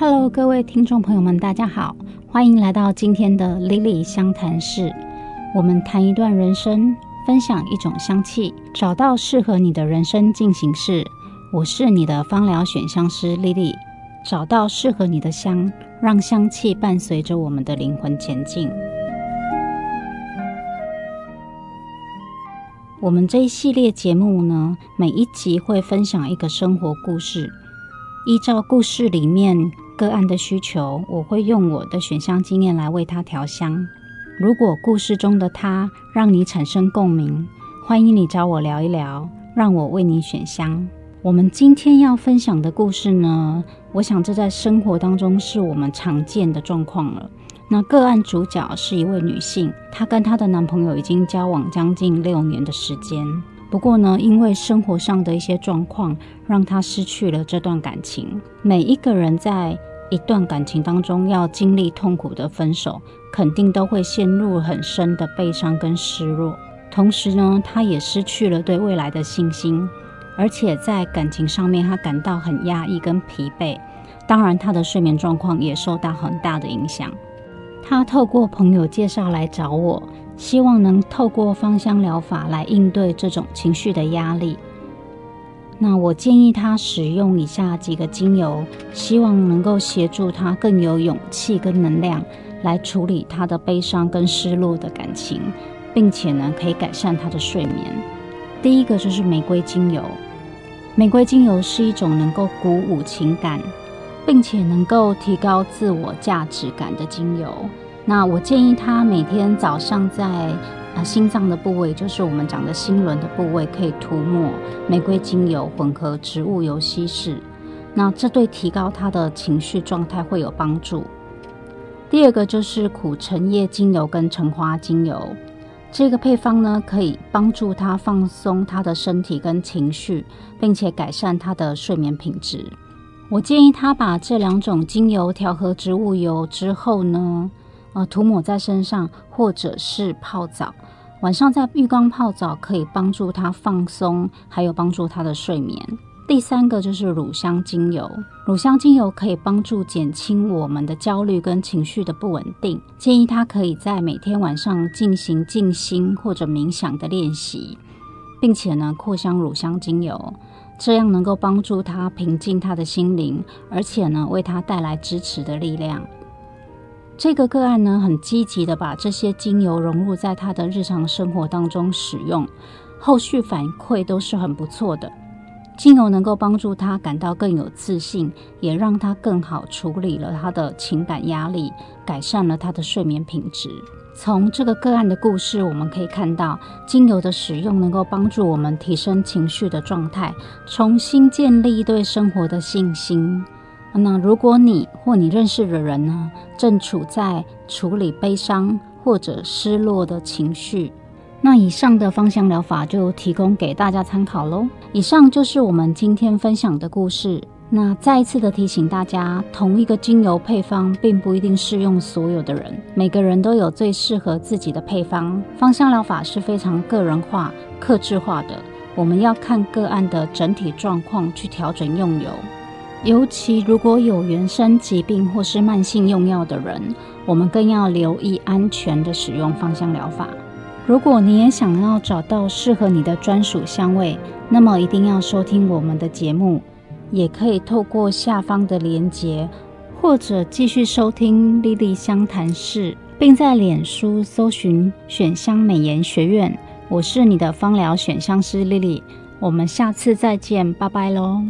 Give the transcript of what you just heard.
Hello，各位听众朋友们，大家好，欢迎来到今天的 Lily 相谈室。我们谈一段人生，分享一种香气，找到适合你的人生进行式。我是你的芳疗选香师 Lily，找到适合你的香，让香气伴随着我们的灵魂前进。我们这一系列节目呢，每一集会分享一个生活故事，依照故事里面个案的需求，我会用我的选香经验来为他调香。如果故事中的他让你产生共鸣，欢迎你找我聊一聊，让我为你选香。我们今天要分享的故事呢，我想这在生活当中是我们常见的状况了。那个案主角是一位女性，她跟她的男朋友已经交往将近六年的时间。不过呢，因为生活上的一些状况，让她失去了这段感情。每一个人在一段感情当中要经历痛苦的分手，肯定都会陷入很深的悲伤跟失落。同时呢，他也失去了对未来的信心，而且在感情上面，他感到很压抑跟疲惫。当然，他的睡眠状况也受到很大的影响。他透过朋友介绍来找我，希望能透过芳香疗法来应对这种情绪的压力。那我建议他使用以下几个精油，希望能够协助他更有勇气跟能量来处理他的悲伤跟失落的感情，并且呢可以改善他的睡眠。第一个就是玫瑰精油，玫瑰精油是一种能够鼓舞情感。并且能够提高自我价值感的精油，那我建议他每天早上在啊心脏的部位，就是我们讲的心轮的部位，可以涂抹玫瑰精油混合植物油稀释。那这对提高他的情绪状态会有帮助。第二个就是苦橙叶精油跟橙花精油，这个配方呢可以帮助他放松他的身体跟情绪，并且改善他的睡眠品质。我建议他把这两种精油调和植物油之后呢，呃，涂抹在身上，或者是泡澡。晚上在浴缸泡澡可以帮助他放松，还有帮助他的睡眠。第三个就是乳香精油，乳香精油可以帮助减轻我们的焦虑跟情绪的不稳定。建议他可以在每天晚上进行静心或者冥想的练习，并且呢，扩香乳香精油。这样能够帮助他平静他的心灵，而且呢，为他带来支持的力量。这个个案呢，很积极的把这些精油融入在他的日常生活当中使用，后续反馈都是很不错的。精油能够帮助他感到更有自信，也让他更好处理了他的情感压力，改善了他的睡眠品质。从这个个案的故事，我们可以看到，精油的使用能够帮助我们提升情绪的状态，重新建立对生活的信心。那如果你或你认识的人呢，正处在处理悲伤或者失落的情绪，那以上的芳香疗法就提供给大家参考喽。以上就是我们今天分享的故事。那再一次的提醒大家，同一个精油配方并不一定适用所有的人，每个人都有最适合自己的配方。芳香疗法是非常个人化、克制化的，我们要看个案的整体状况去调整用油。尤其如果有原生疾病或是慢性用药的人，我们更要留意安全的使用芳香疗法。如果你也想要找到适合你的专属香味，那么一定要收听我们的节目。也可以透过下方的连结，或者继续收听莉莉香谈室，并在脸书搜寻选香美颜学院。我是你的芳疗选香师莉莉，我们下次再见，拜拜喽。